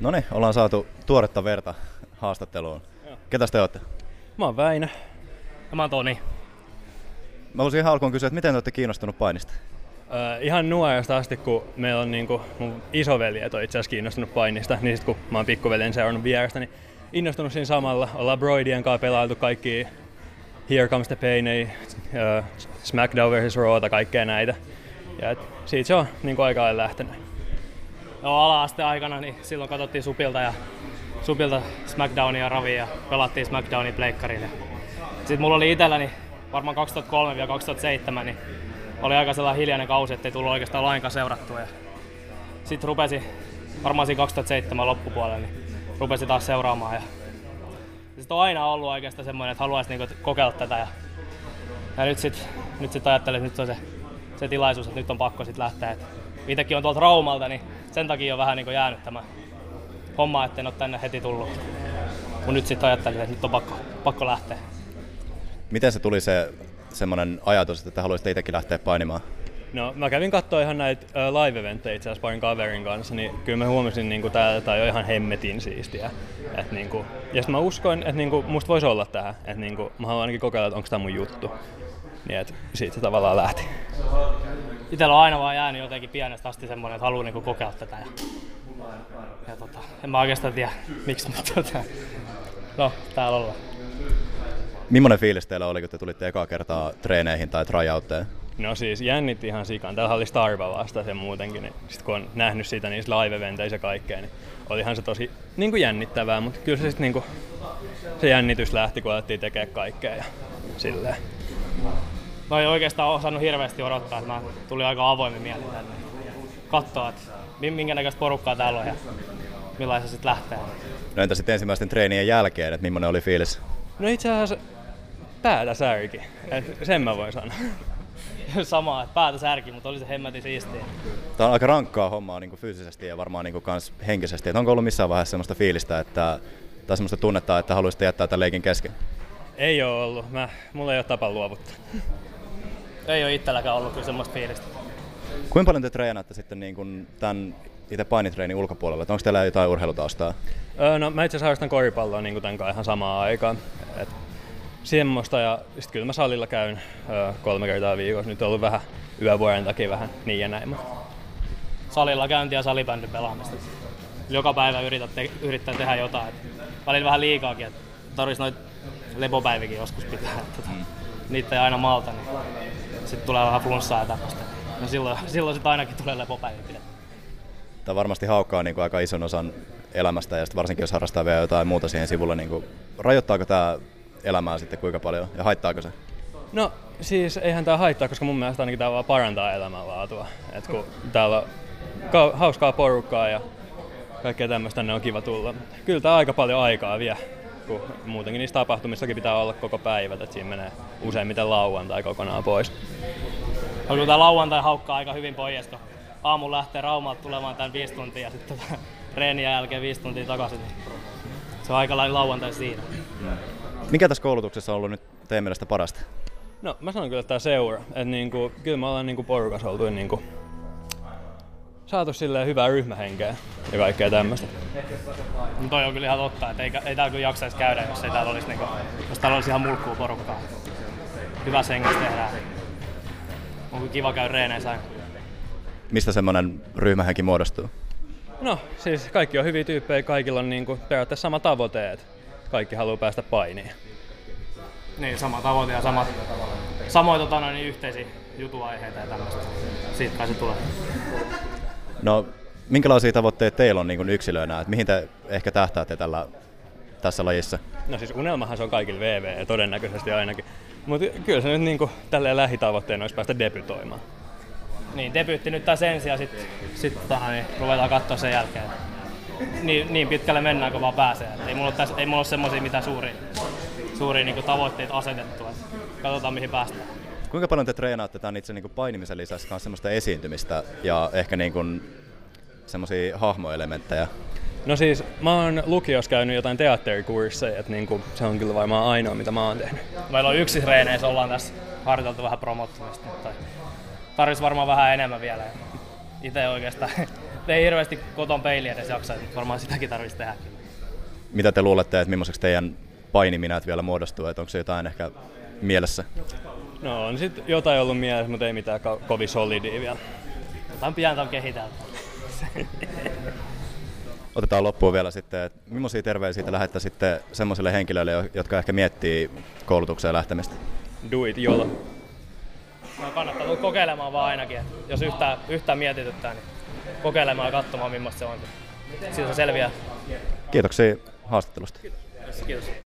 No niin, ollaan saatu tuoretta verta haastatteluun. Ketäs te olette? Mä oon Väinö. Ja mä oon Toni. Mä haluaisin ihan alkuun kysyä, että miten te olette kiinnostunut painista? Öö, ihan nuoresta asti, kun meillä on niinku, mun isoveljet on itse asiassa kiinnostunut painista, niin sit kun mä oon pikkuveljen seurannut vierestä, niin innostunut siinä samalla. Ollaan Broidien kanssa pelailtu kaikki Here Comes the Pain, uh, SmackDown vs. Rawta, kaikkea näitä. Ja et, siitä se on niin aika ajan lähtenyt. Joo, ala-aste aikana, niin silloin katsottiin Supilta ja Supilta SmackDownia ja Ravia ja pelattiin SmackDownia pleikkarille. Sitten mulla oli itselläni varmaan 2003-2007, niin oli aika sellainen hiljainen kausi, ettei tullut oikeastaan lainkaan seurattua. Sitten rupesi varmaan siinä 2007 loppupuolella, niin rupesi taas seuraamaan. Ja sitten on aina ollut oikeastaan semmoinen, että haluaisi niinku kokeilla tätä. Ja, ja nyt sitten nyt sit ajattelin, että nyt on se, se tilaisuus, että nyt on pakko sitten lähteä. Et on tuolta Raumalta, niin sen takia on vähän niin jäänyt tämä homma, etten ole tänne heti tullut. Mutta nyt sitten ajattelin, että nyt on pakko, pakko lähteä. Miten se tuli se semmoinen ajatus, että haluaisitte itsekin lähteä painimaan? No mä kävin katsoa ihan näitä uh, live-eventtejä itse asiassa parin kaverin kanssa, niin kyllä mä huomasin, niin tää, tää on ihan hemmetin siistiä. Et, niin kuin, ja sitten mä uskoin, että niin kuin, musta voisi olla tähän, että niin kuin, mä haluan ainakin kokeilla, että onko tämä mun juttu. Niin et, siitä se tavallaan lähti. Itellä on aina vaan jäänyt jotenkin pienestä asti semmoinen, että haluaa niin kokeilla tätä. Ja, ja tota, en mä oikeastaan tiedä, miksi, mutta tota, no, täällä ollaan. Millainen fiilis teillä oli, kun te tulitte ekaa kertaa treeneihin tai tryoutteihin? No siis jännitti ihan sikan. Täällä oli Starva vasta sen muutenkin, niin sit kun on nähnyt sitä niissä live-eventeissä ja kaikkea, niin olihan se tosi niin kuin jännittävää, mutta kyllä se sitten niin kuin, se jännitys lähti, kun alettiin tekemään kaikkea ja silleen. No ei oikeastaan osannut hirveästi odottaa, että mä tulin aika avoimin mielin tänne katsoa, että minkä näköistä porukkaa täällä on ja millaisen se sitten lähtee. No entä sitten ensimmäisten treenien jälkeen, että millainen oli fiilis? No itse asiassa päätä särki, Et sen mä voin sanoa. Sama, että päätä särki, mutta oli se hemmetin siistiä. Tämä on aika rankkaa hommaa niin kuin fyysisesti ja varmaan niin kuin kans henkisesti. Et onko ollut missään vaiheessa sellaista fiilistä, että, tai sellaista tunnetta, että haluaisitte jättää tämän leikin kesken? Ei ole ollut. Mä, mulla ei ole tapa luovuttaa. Ei ole itselläkään ollut kyllä semmoista fiilistä. Kuinka paljon te treenaatte sitten niin kuin tämän itse painitreenin ulkopuolella? onko teillä jotain urheilutaustaa? Öö, no mä itse asiassa harrastan koripalloa niin kuin tämän kanssa ihan samaan aikaan. Et semmoista ja sitten kyllä mä salilla käyn öö, kolme kertaa viikossa. Nyt on ollut vähän yövuoren takia vähän niin ja näin. Salilla käynti ja salibändin pelaamista. Joka päivä yrität te- yrittää tehdä jotain. Välillä vähän liikaakin, että tarvitsisi noita lepopäivikin joskus pitää. Että, mm. Niitä ei aina malta, niin sitten tulee vähän flunssaa ja tämmöistä. No silloin, silloin sitten ainakin tulee lepopäiviä pidetty. Tämä varmasti haukkaa niin kuin aika ison osan elämästä ja varsinkin jos harrastaa vielä jotain muuta siihen sivulle, niin kuin, rajoittaako tämä elämää sitten kuinka paljon ja haittaako se? No siis eihän tämä haittaa, koska mun mielestä ainakin tämä vaan parantaa elämänlaatua. Et kun täällä on hauskaa porukkaa ja kaikkea tämmöistä, ne on kiva tulla. Kyllä tämä aika paljon aikaa vie, kun muutenkin niistä tapahtumissakin pitää olla koko päivät, että siinä menee useimmiten lauantai kokonaan pois. No, kyllä tämä lauantai haukkaa aika hyvin pois, kun aamu lähtee Raumalta tulemaan tämän viisi tuntia ja sitten tota, reenien jälkeen viisi tuntia takaisin. Niin se on aika lailla lauantai siinä. Mikä tässä koulutuksessa on ollut nyt teidän mielestä parasta? No mä sanon kyllä, että tämä seura. Että niinku, kyllä me ollaan niinku porukassa oltu niinku, saatu silleen hyvää ryhmähenkeä ja kaikkea tämmöistä. No toi on kyllä ihan totta, että ei, ei täällä kyllä jaksaisi käydä, jos ei täällä olisi, niinku, jos täällä olisi ihan mulkkuu porukkaa. Hyvä henges tehdään. On kiva käydä reeneissä. Mistä semmoinen ryhmähenki muodostuu? No siis kaikki on hyviä tyyppejä, kaikilla on niinku periaatteessa sama tavoite, että kaikki haluaa päästä painiin. Niin, sama tavoite ja samat, samoin tota, niin yhteisiä jutuaiheita ja tämmöistä. Siitä kai se tulee. No, minkälaisia tavoitteita teillä on niin kuin yksilöinä? Että mihin te ehkä tähtäätte tällä, tässä lajissa? No siis unelmahan se on kaikille VV, todennäköisesti ainakin. Mutta kyllä se nyt niin kuin, tälleen lähitavoitteena olisi päästä debytoimaan. Niin, debyytti nyt tässä ensin ja sitten sit, tota, niin, ruvetaan katsoa sen jälkeen. Niin, niin pitkälle mennään, kun vaan pääsee. ei mulla ole, tässä, ei mulla ole semmoisia mitään suuria, suuria niin tavoitteita asetettu. Katsotaan mihin päästään. Kuinka paljon te treenaatte tämän itse niin painimisen lisäksi myös semmoista esiintymistä ja ehkä niin kuin semmoisia hahmoelementtejä? No siis mä oon lukios käynyt jotain teatterikursseja, että niinku, se on kyllä varmaan ainoa mitä mä oon tehnyt. Meillä on yksi treeneissä, ollaan tässä harjoiteltu vähän promottumista, mutta tarvitsisi varmaan vähän enemmän vielä. Itse oikeastaan ei hirveästi koton peiliä edes jaksa, että varmaan sitäkin tarvitsisi tehdä. Mitä te luulette, että millaiseksi teidän painiminät vielä muodostuu, että onko se jotain ehkä mielessä? No on sit jotain ollut mielessä, mutta ei mitään ko- kovin solidia vielä. Jotain pientä on kehitelty. Otetaan loppuun vielä sitten, että millaisia terveisiä te lähette sitten semmoisille henkilöille, jotka ehkä miettii koulutukseen lähtemistä? Do it, jolo. No kannattaa tulla kokeilemaan vaan ainakin, että jos yhtään, yhtään mietityttää, niin kokeilemaan ja katsomaan millaista se on. Siitä se selviää. Kiitoksia haastattelusta. Kiitos.